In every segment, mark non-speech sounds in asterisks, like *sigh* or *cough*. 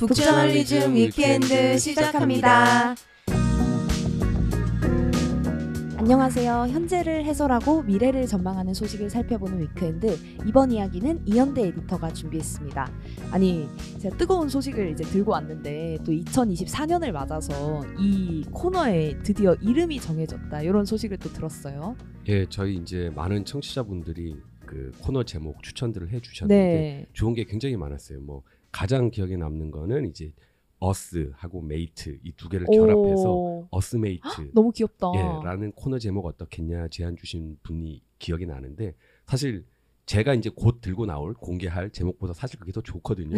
북저널리즘 위켄드 시작합니다. 안녕하세요. 현재를 해설하고 미래를 전망하는 소식을 살펴보는 위크엔드. 이번 이야기는 이연대 에디터가 준비했습니다. 아니, 제가 뜨거운 소식을 이제 들고 왔는데 또 2024년을 맞아서 이 코너에 드디어 이름이 정해졌다. 이런 소식을 또 들었어요. 예, 저희 이제 많은 청취자분들이 그 코너 제목 추천들을 해 주셨는데 네. 좋은 게 굉장히 많았어요. 뭐 가장 기억에 남는 거는 이제 Earth하고 mate 이 두 개를 결합해서 오, Earthmate 너무 귀엽다. 예, 라는 코너 제목 어떻겠냐 제안 주신 분이 기억이 나는데 사실 제가 이제 곧 들고 나올 공개할 제목보다 사실 그게 더 좋거든요.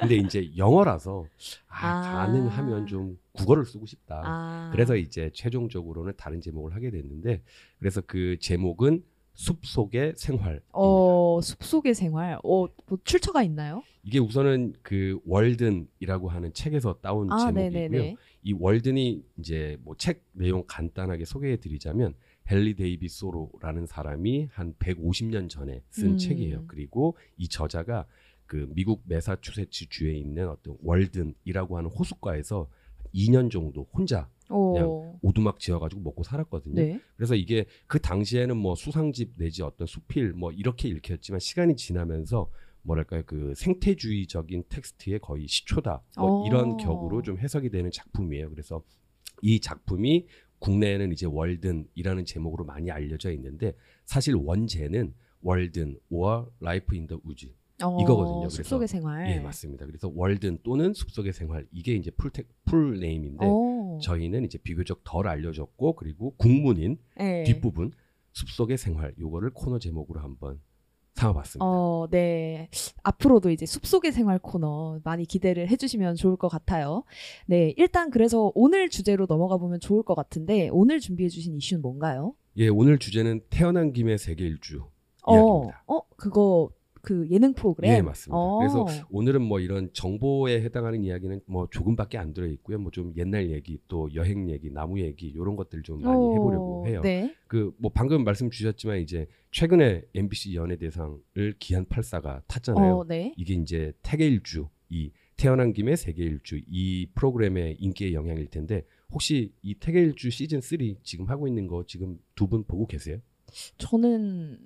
근데 이제 영어라서 아, 아. 가능하면 좀 국어를 쓰고 싶다. 아. 그래서 이제 최종적으로는 다른 제목을 하게 됐는데 그래서 그 제목은 숲 속의 생활입니다. 어, 숲속의 생활. 어, 뭐 출처가 있나요? 이게 우선은 그 월든이라고 하는 책에서 따온 아, 제목이고요. 네네네. 이 월든이 이제 뭐 책 내용 간단하게 소개해 드리자면 헨리 데이비 소로라는 사람이 한 150년 전에 쓴 음. 책이에요. 그리고 이 저자가 그 미국 매사추세츠 주에 있는 어떤 월든이라고 하는 호숫가에서 2년 정도 혼자 오. 오두막 지어가지고 먹고 살았거든요. 네. 그래서 이게 그 당시에는 뭐 수상집 내지 어떤 수필 뭐 이렇게 읽혔지만 시간이 지나면서 뭐랄까요 그 생태주의적인 텍스트의 거의 시초다 뭐 어. 이런 격으로 좀 해석이 되는 작품이에요. 그래서 이 작품이 국내에는 이제 월든이라는 제목으로 많이 알려져 있는데 사실 원제는 Walden or Life in the Woods 어, 이거거든요. 그래서- 숲속의 생활. 예 맞습니다. 그래서 월든 또는 숲속의 생활 이게 이제 full, 테, full name인데 어. 저희는 이제 비교적 덜 알려졌고 그리고 국문인 네. 뒷부분 숲속의 생활 요거를 코너 제목으로 한번 삼아봤습니다. 어, 네. 앞으로도 이제 숲속의 생활 코너 많이 기대를 해주시면 좋을 것 같아요. 네. 일단 그래서 오늘 주제로 넘어가 보면 좋을 것 같은데 오늘 준비해주신 이슈는 뭔가요? 예 오늘 주제는 태어난 김에 세계 일주 어, 이야기입니다. 어, 그거 그 예능 프로그램. 예 맞습니다. 어. 그래서 오늘은 뭐 이런 정보에 해당하는 이야기는 뭐 조금밖에 안 들어 있고요. 뭐 좀 옛날 얘기 또 여행 얘기, 나무 얘기 이런 것들 좀 많이 어, 해보려고 해요. 네. 그뭐 방금 말씀 주셨지만 이제 최근에 MBC 연예대상을 기한 84가 탔잖아요. 어, 네. 이게 이제 태계 일주 이 태어난 김에 세계 일주 이 프로그램의 인기의 영향일 텐데 혹시 이 태계 일주 시즌 3 지금 하고 있는 거 지금 두 분 보고 계세요? 저는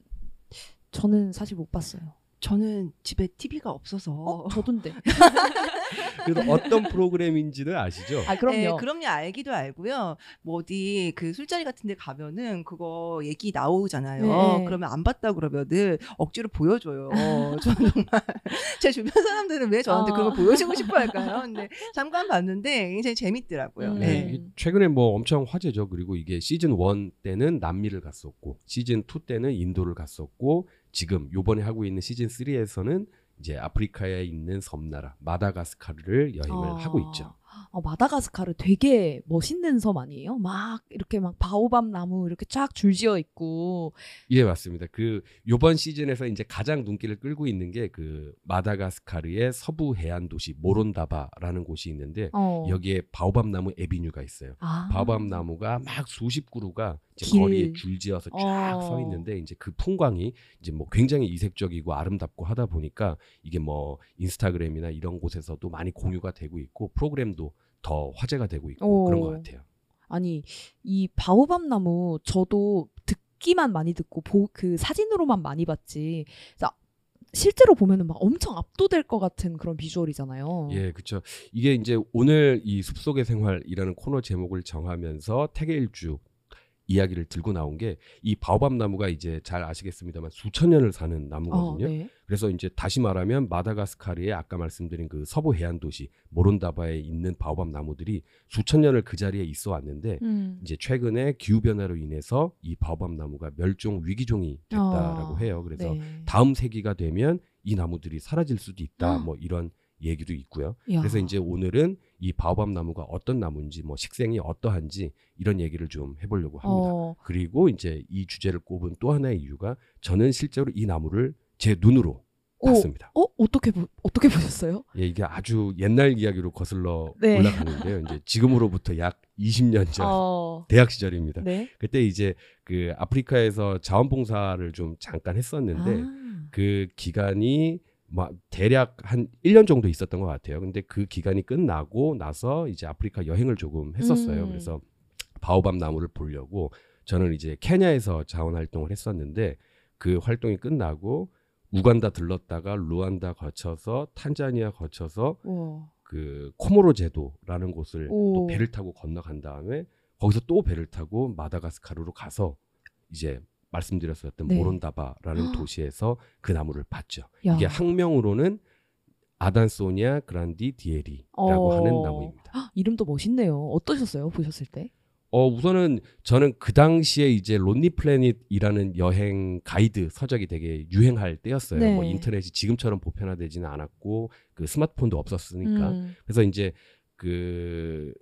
저는 사실 못 봤어요. 저는 집에 TV가 없어서. 어, 저도인데. *laughs* 그래도 어떤 프로그램인지는 아시죠? 아, 그럼요. 네, 그럼요. 알기도 알고요. 뭐 어디 그 술자리 같은 데 가면은 그거 얘기 나오잖아요. 네. 그러면 안 봤다 그러면은 억지로 보여줘요. 저는 정말 *laughs* 제 주변 사람들은 왜 저한테 어. 그걸 보여주고 싶어 할까요? 근데 잠깐 봤는데 굉장히 재밌더라고요. 음. 네, 네. 최근에 뭐 엄청 화제죠. 그리고 이게 시즌 1 때는 남미를 갔었고 시즌 2 때는 인도를 갔었고 지금 요번에 하고 있는 시즌 3에서는 이제 아프리카에 있는 섬나라 마다가스카르를 여행을 아. 하고 있죠. 어, 마다가스카르 되게 멋있는 섬 아니에요? 막 이렇게 막 바오밤 나무 이렇게 쫙 줄지어 있고. 예, 맞습니다. 그 요번 시즌에서 이제 가장 눈길을 끌고 있는 게 그 마다가스카르의 서부 해안 도시 모론다바라는 곳이 있는데 어. 여기에 바오밤 나무 에비뉴가 있어요. 아. 바오밤 나무가 막 수십 그루가 이제 길. 거리에 줄지어서 쫙 어. 서 있는데 이제 그 풍광이 이제 뭐 굉장히 이색적이고 아름답고 하다 보니까 이게 뭐 인스타그램이나 이런 곳에서도 많이 공유가 되고 있고 프로그램도 더 화제가 되고 있고 오. 그런 것 같아요. 아니 이 바오밤 나무 저도 듣기만 많이 듣고 보, 그 사진으로만 많이 봤지. 그래서 실제로 보면은 막 엄청 압도될 것 같은 그런 비주얼이잖아요. 예, 그렇죠. 이게 이제 오늘 이 숲속의 생활이라는 코너 제목을 정하면서 태계일주 이야기를 들고 나온 게 이 바오밤 나무가 이제 잘 아시겠습니다만 수천 년을 사는 어, 나무거든요. 네. 그래서 이제 다시 말하면 마다가스카르의 아까 말씀드린 그 서부 해안 도시 모론다바에 있는 바오밤 나무들이 수천 년을 그 자리에 있어 왔는데 음. 이제 최근에 기후 변화로 인해서 이 바오밤 나무가 멸종 위기종이 됐다라고 아, 해요. 그래서 네. 다음 세기가 되면 이 나무들이 사라질 수도 있다. 아. 뭐 이런 얘기도 있고요. 야. 그래서 이제 오늘은 이 바오밤 나무가 어떤 나무인지 뭐 식생이 어떠한지 이런 얘기를 좀 해보려고 합니다. 어, 그리고 이제 이 주제를 꼽은 또 하나의 이유가 저는 실제로 이 나무를 제 눈으로 오. 봤습니다. 어 어떻게 보, 어떻게 보셨어요? 예, 이게 아주 옛날 이야기로 거슬러 네. 올라가는데요. 이제 지금으로부터 약 20년 전 어, 대학 시절입니다. 네. 그때 이제 그 아프리카에서 자원봉사를 좀 잠깐 했었는데 아. 그 기간이 뭐 대략 한 1년 정도 있었던 것 같아요. 근데 그 기간이 끝나고 나서 이제 아프리카 여행을 조금 했었어요. 음. 그래서 바오밤 나무를 보려고 저는 이제 케냐에서 자원 활동을 했었는데 그 활동이 끝나고 우간다 들렀다가 루안다 거쳐서 탄자니아 거쳐서 우와. 그 코모로 제도라는 곳을 오. 또 배를 타고 건너간 다음에 거기서 또 배를 타고 마다가스카르로 가서 이제 말씀드렸었던 네. 모론다바라는 도시에서 그 나무를 봤죠. 야. 이게 학명으로는 아단소니아 그란디 디에리라고 어. 하는 나무입니다. 헉, 이름도 멋있네요. 어떠셨어요? 보셨을 때? 어 우선은 저는 그 당시에 이제 론리 플래닛이라는 여행 가이드 서적이 되게 유행할 때였어요. 네. 뭐 인터넷이 지금처럼 보편화되지는 않았고 그 스마트폰도 없었으니까 음. 그래서 이제 그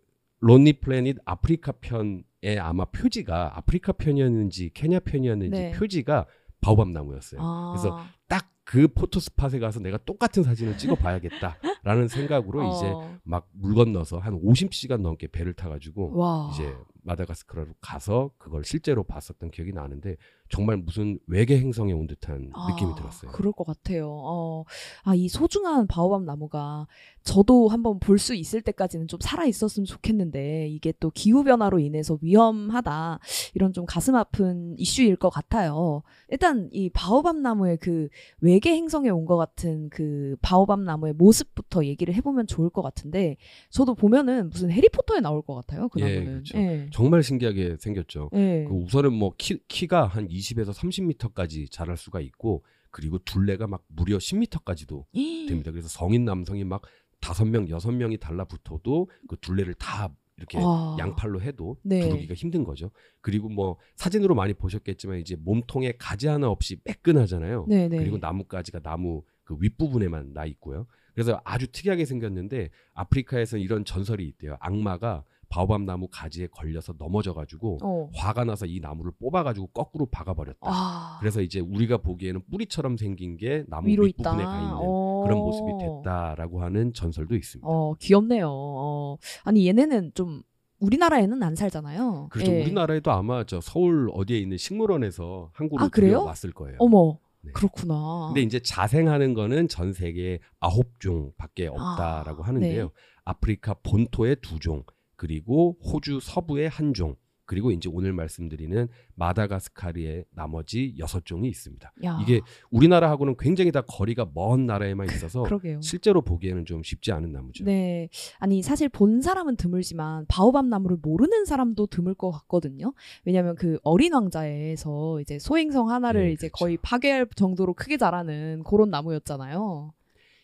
론리 플래닛 아프리카 편의 아마 표지가 아프리카 편이었는지 케냐 편이었는지 네. 표지가 바오밥 나무였어요. 아. 그래서 딱 그 photo spot에 가서 내가 똑같은 사진을 찍어 봐야겠다 라는 생각으로 이제 어. 막 물 건너서 한 50시간 넘게 배를 타가지고 와. 이제 마다가스카르로 가서 그걸 실제로 봤었던 기억이 나는데 정말 무슨 외계 행성에 온 듯한 느낌이 아, 들었어요. 그럴 것 같아요. 어, 아, 이 소중한 바오밤 나무가 저도 한번 볼 수 있을 때까지는 좀 살아 있었으면 좋겠는데 이게 또 기후 변화로 인해서 위험하다 이런 좀 가슴 아픈 이슈일 것 같아요. 일단 이 바오밤 나무의 그 외계 행성에 온 것 같은 그 바오밤 나무의 모습부터 얘기를 해보면 좋을 것 같은데 저도 보면은 무슨 해리포터에 나올 것 같아요. 그 예, 나무는. 그렇죠. 예. 정말 신기하게 생겼죠. 예. 그 우선은 뭐 키, 키가 한 20에서 30m까지 자랄 수가 있고 그리고 둘레가 막 무려 10m까지도 됩니다. 그래서 성인 남성이 막 다섯 명, 여섯 명이 달라붙어도 그 둘레를 다 이렇게 와. 양팔로 해도 네. 두르기가 힘든 거죠. 그리고 뭐 사진으로 많이 보셨겠지만 이제 몸통에 가지 하나 없이 매끈하잖아요. 네네. 그리고 나뭇가지가 나무 그 윗부분에만 나 있고요. 그래서 아주 특이하게 생겼는데 아프리카에서 이런 전설이 있대요. 악마가 바오밤 나무 가지에 걸려서 넘어져 가지고 어. 화가 나서 이 나무를 뽑아 가지고 거꾸로 박아 버렸다. 아. 그래서 이제 우리가 보기에는 뿌리처럼 생긴 게 나무 윗부분에 있다. 가 있는 어. 그런 모습이 됐다라고 하는 전설도 있습니다. 어, 귀엽네요. 어. 아니 얘네는 좀 우리나라에는 안 살잖아요. 그렇죠. 예. 우리나라에도 아마 저 서울 어디에 있는 식물원에서 한 그루 아, 그래요? 왔을 거예요. 어머. 네. 그렇구나. 근데 이제 자생하는 거는 전 세계에 아홉 종밖에 없다라고 아, 하는데요. 네. 아프리카 본토에 두 종, 그리고 호주 서부에 한 종, 그리고 이제 오늘 말씀드리는 마다가스카르에 나머지 여섯 종이 있습니다. 야. 이게 우리나라하고는 굉장히 다 거리가 먼 나라에만 *laughs* 있어서. 실제로 보기에는 좀 쉽지 않은 나무죠. 네. 아니, 사실 본 사람은 드물지만, 바오밤 나무를 모르는 사람도 드물 것 같거든요. 왜냐면 그 어린 왕자에서 이제 소행성 하나를 네, 이제 그렇죠. 거의 파괴할 정도로 크게 자라는 그런 나무였잖아요.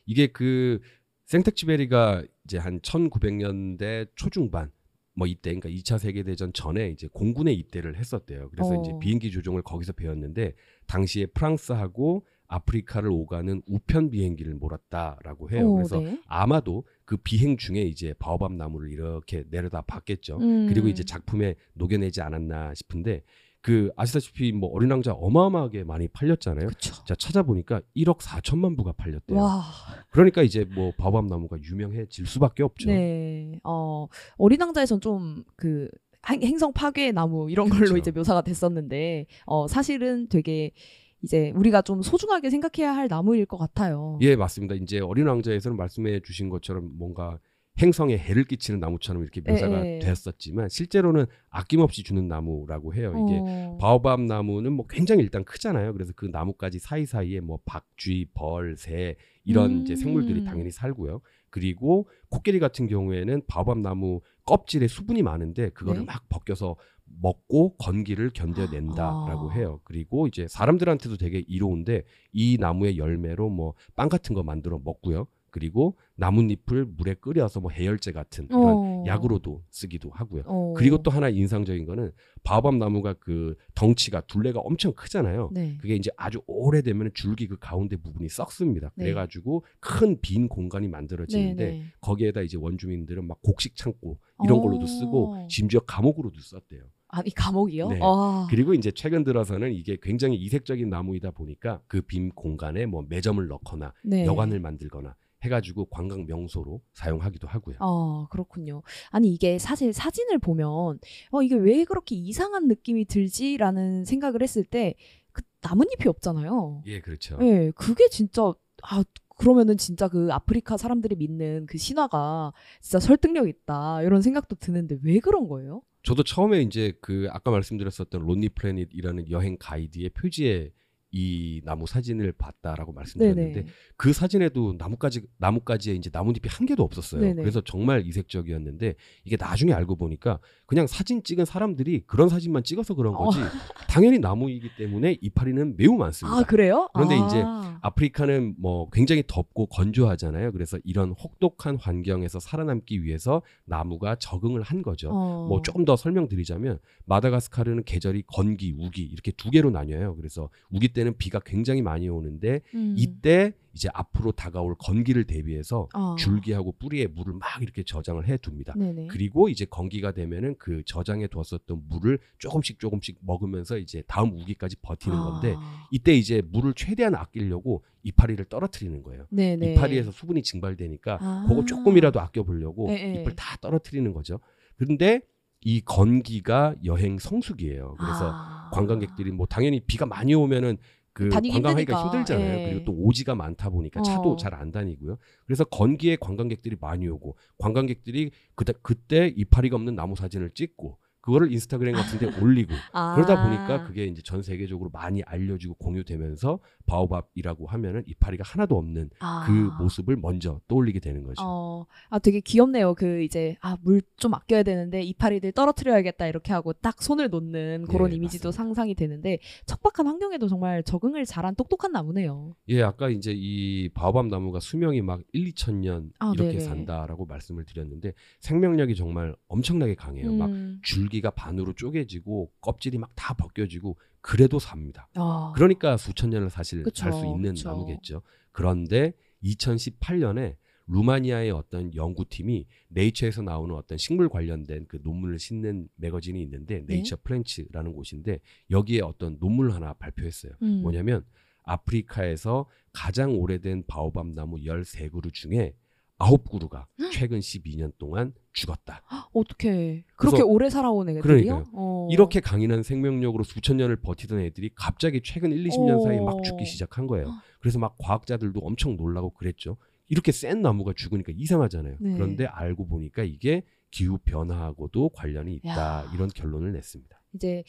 이게 그 생텍쥐베리가 이제 한 1900년대 초중반 뭐 이때 그러니까 2차 세계 대전 전에 이제 공군에 입대를 했었대요. 그래서 어. 이제 비행기 조종을 거기서 배웠는데 당시에 프랑스하고 아프리카를 오가는 우편 비행기를 몰았다라고 해요. 어, 그래서 네. 아마도 그 비행 중에 이제 바오밤 나무를 이렇게 내려다 봤겠죠. 음. 그리고 이제 작품에 녹여내지 않았나 싶은데 그 아시다시피 뭐 어린 왕자 어마어마하게 많이 팔렸잖아요. 자 찾아보니까 1억 4천만 부가 팔렸대요. 와. 그러니까 이제 뭐 바밤 나무가 유명해질 수밖에 없죠. 네. 어, 어린 왕자에선 좀그 행성 파괴 나무 이런 걸로 그렇죠. 이제 묘사가 됐었는데 어, 사실은 되게 이제 우리가 좀 소중하게 생각해야 할 나무일 것 같아요. 예, 맞습니다. 이제 어린 왕자에서는 말씀해 주신 것처럼 뭔가 행성에 해를 끼치는 나무처럼 이렇게 묘사가 예, 예. 됐었지만 실제로는 아낌없이 주는 나무라고 해요. 이게 어. 바오밤 나무는 뭐 굉장히 일단 크잖아요. 그래서 그 나무까지 사이사이에 뭐 박쥐, 벌, 새 이런 이제 음. 생물들이 당연히 살고요. 그리고 코끼리 같은 경우에는 바오밤 나무 껍질에 수분이 많은데 그거를 네. 막 벗겨서 먹고 건기를 견뎌낸다라고 아. 해요. 그리고 이제 사람들한테도 되게 이로운데 이 나무의 열매로 뭐 빵 같은 거 만들어 먹고요. 그리고 나뭇잎을 물에 끓여서 뭐 해열제 같은 이런 어. 약으로도 쓰기도 하고요. 어. 그리고 또 하나 인상적인 거는 바오밤 나무가 그 덩치가 둘레가 엄청 크잖아요. 네. 그게 이제 아주 오래되면 줄기 그 가운데 부분이 썩습니다. 네. 그래가지고 큰 빈 공간이 만들어지는데 네, 네. 거기에다 이제 원주민들은 막 곡식 창고 이런 어. 걸로도 쓰고 심지어 감옥으로도 썼대요. 아니 감옥이요? 네. 아. 그리고 이제 최근 들어서는 이게 굉장히 이색적인 나무이다 보니까 그 빈 공간에 뭐 매점을 넣거나 네. 여관을 만들거나 해가지고 관광 명소로 사용하기도 하고요. 아, 그렇군요. 아니, 이게 사실 사진을 보면, 어, 이게 왜 그렇게 이상한 느낌이 들지라는 생각을 했을 때, 그 나뭇잎이 없잖아요. 예, 그렇죠. 예, 그게 진짜, 아, 그러면은 진짜 그 아프리카 사람들이 믿는 그 신화가 진짜 설득력 있다 이런 생각도 드는데 왜 그런 거예요? 저도 처음에 이제 그 아까 말씀드렸었던 론리 플래닛이라는 여행 가이드의 표지에 이 나무 사진을 봤다라고 말씀드렸는데 네네. 그 사진에도 나뭇가지 나뭇가지에 이제 나뭇잎이 한 개도 없었어요. 네네. 그래서 정말 이색적이었는데 이게 나중에 알고 보니까 그냥 사진 찍은 사람들이 그런 사진만 찍어서 그런 거지 당연히 나무이기 때문에 이파리는 매우 많습니다. 아 그래요? 그런데 아. 이제 아프리카는 뭐 굉장히 덥고 건조하잖아요. 그래서 이런 혹독한 환경에서 살아남기 위해서 나무가 적응을 한 거죠. 어. 뭐 조금 더 설명드리자면 마다가스카르는 계절이 건기, 우기 이렇게 두 개로 나뉘어요. 그래서 우기 때는 비가 굉장히 많이 오는데 음. 이때 이제 앞으로 다가올 건기를 대비해서 아. 줄기하고 뿌리에 물을 막 이렇게 저장을 해 둡니다. 네네. 그리고 이제 건기가 되면은 그 저장해 두었었던 물을 조금씩 조금씩 먹으면서 이제 다음 우기까지 버티는 건데 아. 이때 이제 물을 최대한 아끼려고 이파리를 떨어뜨리는 거예요. 네네. 이파리에서 수분이 증발되니까 아. 그거 조금이라도 아껴 보려고 예, 예. 잎을 다 떨어뜨리는 거죠. 그런데 이 건기가 여행 성수기예요. 그래서 아. 관광객들이 뭐 당연히 비가 많이 오면은 그 관광하기가 힘드니까. 힘들잖아요. 예. 그리고 또 오지가 많다 보니까 차도 어. 잘안 다니고요. 그래서 건기에 관광객들이 많이 오고 관광객들이 그때 그때 이파리가 없는 나무 사진을 찍고 그거를 인스타그램 같은 데 *laughs* 올리고 아. 그러다 보니까 그게 이제 전 세계적으로 많이 알려지고 공유되면서 바오밥이라고 하면은 이파리가 하나도 없는 아. 그 모습을 먼저 떠올리게 되는 거죠. 어, 아 되게 귀엽네요. 그 이제 아 물 좀 아껴야 되는데 이파리들 떨어뜨려야겠다 이렇게 하고 딱 손을 놓는 그런 예, 이미지도 맞습니다. 상상이 되는데 척박한 환경에도 정말 적응을 잘한 똑똑한 나무네요. 예, 아까 이제 이 바오밥 나무가 수명이 막 1, 2천 년 아, 이렇게 네네. 산다라고 말씀을 드렸는데 생명력이 정말 엄청나게 강해요. 막 음. 줄기 가 반으로 쪼개지고 껍질이 막 다 벗겨지고 그래도 삽니다. 아. 그러니까 수천 년을 사실 살 수 있는 그쵸. 나무겠죠. 그런데 2018년에 루마니아의 어떤 연구팀이 네이처에서 나오는 어떤 식물 관련된 그 논문을 싣는 매거진이 있는데 네. 네이처 플랜츠라는 곳인데 여기에 어떤 논문을 하나 발표했어요. 음. 뭐냐면 아프리카에서 가장 오래된 바오밥 나무 13그루 중에 9그루가 최근 12년 동안 죽었다. 어떻게 그렇게 오래 살아온 애들이요? 어. 이렇게 강인한 생명력으로 수천 년을 버티던 애들이 갑자기 최근 1, 20년 사이에 막 어. 죽기 시작한 거예요. 그래서 막 과학자들도 엄청 놀라고 그랬죠. 이렇게 센 나무가 죽으니까 이상하잖아요. 네. 그런데 알고 보니까 이게 기후 변화하고도 관련이 있다. 야. 이런 결론을 냈습니다. 이제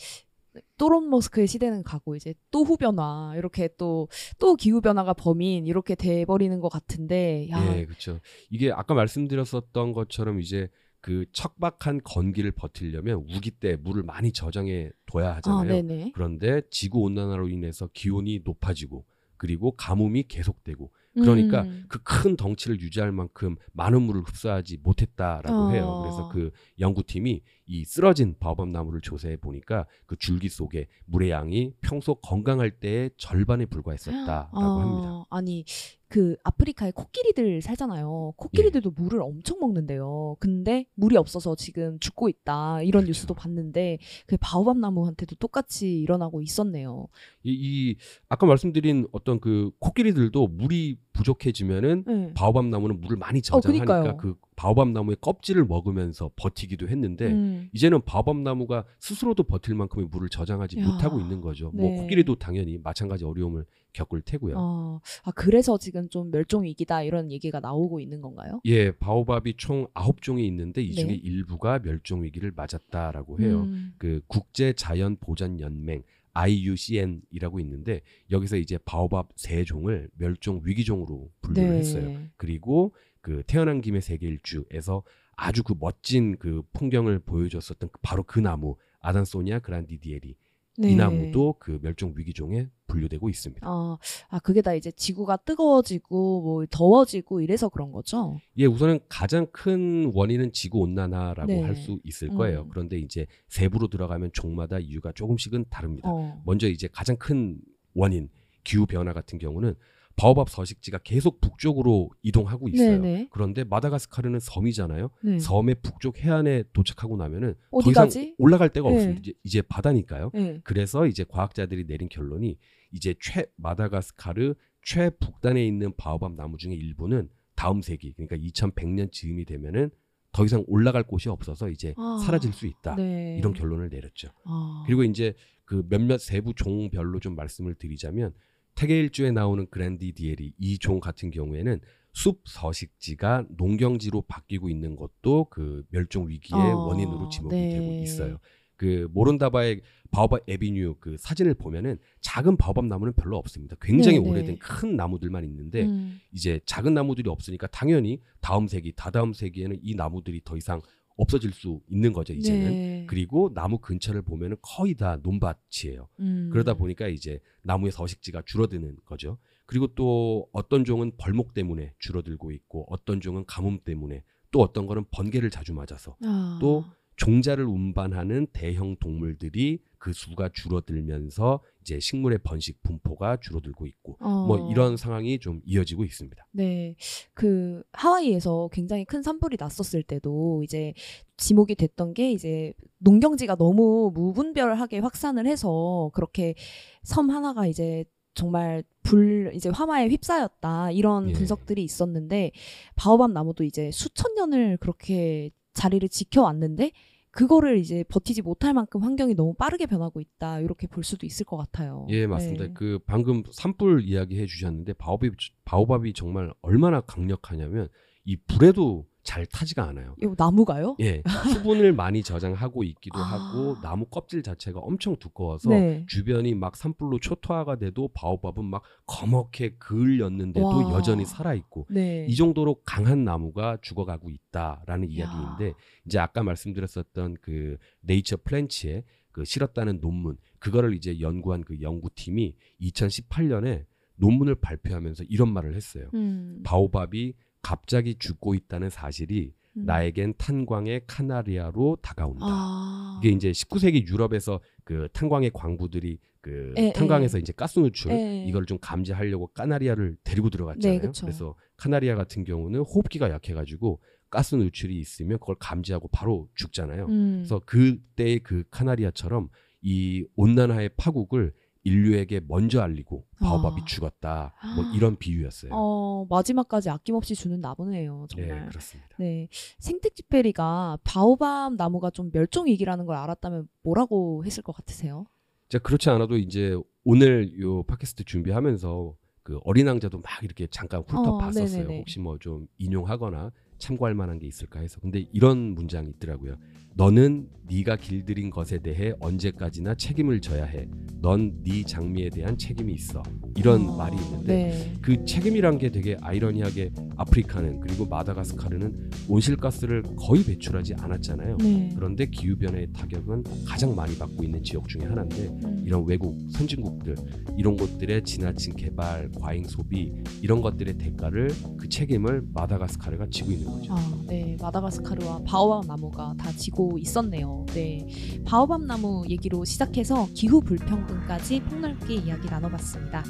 또론 머스크의 시대는 가고 이제 또 후변화 이렇게 또또 기후 변화가 범인 이렇게 돼 버리는 것 같은데 야 예, 그렇죠. 이게 아까 말씀드렸었던 것처럼 이제 그 척박한 건기를 버티려면 우기 때 물을 많이 저장해 둬야 아, 하잖아요. 네네. 그런데 지구 온난화로 인해서 기온이 높아지고 그리고 가뭄이 계속되고 그러니까 음. 그큰 덩치를 유지할 만큼 많은 물을 흡수하지 못했다라고 어. 해요. 그래서 그 연구팀이 이 쓰러진 바오밥 나무를 조사해 보니까 그 줄기 속에 물의 양이 평소 건강할 때의 절반에 불과했었다라고 어, 합니다. 아니 그 아프리카에 코끼리들 살잖아요. 코끼리들도 물을 엄청 먹는데요. 근데 물이 없어서 지금 죽고 있다 이런 그렇죠. 뉴스도 봤는데 그 바오밥 나무한테도 똑같이 일어나고 있었네요. 이, 이 아까 말씀드린 어떤 그 코끼리들도 물이 부족해지면은 네. 바오밥 나무는 물을 많이 어, 저장하니까 그니까요. 그 바오밥 나무의 껍질을 먹으면서 버티기도 했는데 음. 이제는 바오밥 나무가 스스로도 버틸 만큼의 물을 저장하지 야. 못하고 있는 거죠. 뭐 네. 코끼리도 당연히 마찬가지 어려움을 겪을 테고요. 어, 아 그래서 지금 좀 멸종 위기다 이런 얘기가 나오고 있는 건가요? 예, 바오밥이 총 아홉 종이 있는데 이 중에 네. 일부가 멸종 위기를 맞았다라고 해요. 음. 그 국제 자연 보전 연맹 IUCN이라고 있는데 여기서 이제 바오밥 세 종을 멸종 위기종으로 분류를 네. 했어요. 그리고 그 태어난 김에 세계 일주에서 아주 그 멋진 그 풍경을 보여줬었던 그- 바로 그 나무 아단소니아 그란디디에리 네. 이 나무도 그 멸종 위기종에 분류되고 있습니다. 아, 아 그게 다 이제 지구가 뜨거워지고 뭐 더워지고 이래서 그런 거죠. 예, 우선은 가장 큰 원인은 지구 온난화라고 네. 할수 있을 거예요. 음. 그런데 이제 세부로 들어가면 종마다 이유가 조금씩은 다릅니다. 어. 먼저 이제 가장 큰 원인 기후 변화 같은 경우는 바오밥 서식지가 계속 북쪽으로 이동하고 있어요. 네네. 그런데 마다가스카르는 섬이잖아요. 네. 섬의 북쪽 해안에 도착하고 나면은 더 어디 이상? 올라갈 데가 네. 없습니다. 이제, 이제 바다니까요. 네. 그래서 이제 과학자들이 내린 결론이 이제 최 마다가스카르 최북단에 있는 바오밥 나무 중에 일부는 다음 세기 그러니까 2100년 즈음이 되면은 더 이상 올라갈 곳이 없어서 이제 아, 사라질 수 있다. 네. 이런 결론을 내렸죠. 아. 그리고 이제 그 몇몇 세부 종별로 좀 말씀을 드리자면 태계일주에 나오는 그랜디디에리 이종 같은 경우에는 숲 서식지가 농경지로 바뀌고 있는 것도 그 멸종 위기의 어, 원인으로 지목이 네. 되고 있어요. 그 모론다바의 바오밥 에비뉴 그 사진을 보면은 작은 바오밥 나무는 별로 없습니다. 굉장히 네, 네. 오래된 큰 나무들만 있는데 음. 이제 작은 나무들이 없으니까 당연히 다음 세기, 다다음 세기에는 이 나무들이 더 이상 없어질 수 있는 거죠, 이제는. 네. 그리고 나무 근처를 보면은 거의 다 논밭이에요. 음. 그러다 보니까 이제 나무의 서식지가 줄어드는 거죠. 그리고 또 어떤 종은 벌목 때문에 줄어들고 있고 어떤 종은 가뭄 때문에 또 어떤 거는 번개를 자주 맞아서 아. 또 종자를 운반하는 대형 동물들이 그 수가 줄어들면서 이제 식물의 번식 분포가 줄어들고 있고 어. 뭐 이런 상황이 좀 이어지고 있습니다. 네. 그 하와이에서 굉장히 큰 산불이 났었을 때도 이제 지목이 됐던 게 이제 농경지가 너무 무분별하게 확산을 해서 그렇게 섬 하나가 이제 정말 불 이제 화마에 휩싸였다 이런 예. 분석들이 있었는데 바오밤 나무도 이제 수천 년을 그렇게 자리를 지켜왔는데 그거를 이제 버티지 못할 만큼 환경이 너무 빠르게 변하고 있다 이렇게 볼 수도 있을 것 같아요. 예, 맞습니다. 네. 그 방금 산불 이야기 해 주셨는데 바오밥이 바오밥이 정말 얼마나 강력하냐면 이 불에도 잘 타지가 않아요. 이거 나무가요? 예, 수분을 많이 저장하고 있기도 아. 하고 나무 껍질 자체가 엄청 두꺼워서 네. 주변이 막 산불로 초토화가 돼도 바오밥은 막 검게 그을렸는데도 와. 여전히 살아 있고 네. 이 정도로 강한 나무가 죽어가고 있다라는 이야. 이야기인데 이제 아까 말씀드렸었던 그 네이처 플랜치에 그 실었다는 논문 그거를 이제 연구한 그 연구팀이 2018년에 논문을 발표하면서 이런 말을 했어요. 음. 바오밥이 갑자기 죽고 있다는 사실이 음. 나에겐 탄광의 카나리아로 다가온다. 아. 이게 이제 19세기 유럽에서 그 탄광의 광부들이 그 에, 탄광에서 이제 가스 누출 에. 이걸 좀 감지하려고 카나리아를 데리고 들어갔잖아요. 네. 그래서 카나리아 같은 경우는 호흡기가 약해가지고 가스 누출이 있으면 그걸 감지하고 바로 죽잖아요. 음. 그래서 그때의 그 카나리아처럼 이 온난화의 파국을 인류에게 먼저 알리고 바오밥이 아. 죽었다. 뭐 이런 비유였어요. 어, 마지막까지 아낌없이 주는 나무네요, 네, 정말. 그렇습니다. 네. 생특집베리가 바오밤 나무가 좀 멸종 위기라는 걸 알았다면 뭐라고 했을 것 같으세요? 자 그렇지 않아도 이제 오늘 요 팟캐스트 준비하면서 그 어린 왕자도 막 이렇게 잠깐 훑어봤었어요. 어, 네네네. 혹시 뭐 좀 인용하거나 참고할 만한 게 있을까 해서. 근데 이런 문장이 있더라고요. 너는 네가 길들인 것에 대해 언제까지나 책임을 져야 해. 넌 네 장미에 대한 책임이 있어. 이런 어, 말이 있는데 네. 그 책임이란 게 되게 아이러니하게 아프리카는 그리고 마다가스카르는 온실가스를 거의 배출하지 않았잖아요. 네. 그런데 기후 변화의 타격은 가장 많이 받고 있는 지역 중에 하나인데 음. 이런 외국 선진국들 이런 곳들의 지나친 개발, 과잉 소비 이런 것들의 대가를 그 책임을 마다가스카르가 지고 있는 거죠. 아, 네. 마다가스카르와 바오밥 나무가 다 지고 있었네요. 네. 바오밥 나무 얘기로 시작해서 기후 불평등까지 폭넓게 이야기 나눠봤습니다.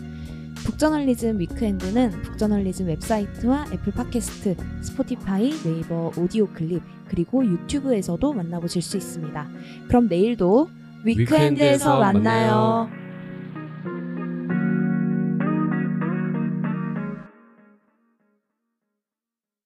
북저널리즘 위크엔드는 북저널리즘 웹사이트와 애플 팟캐스트, 스포티파이, 네이버 오디오 클립, 그리고 유튜브에서도 만나보실 수 있습니다. 그럼 내일도 위크엔드에서 위크엔드에서 만나요. 만나요.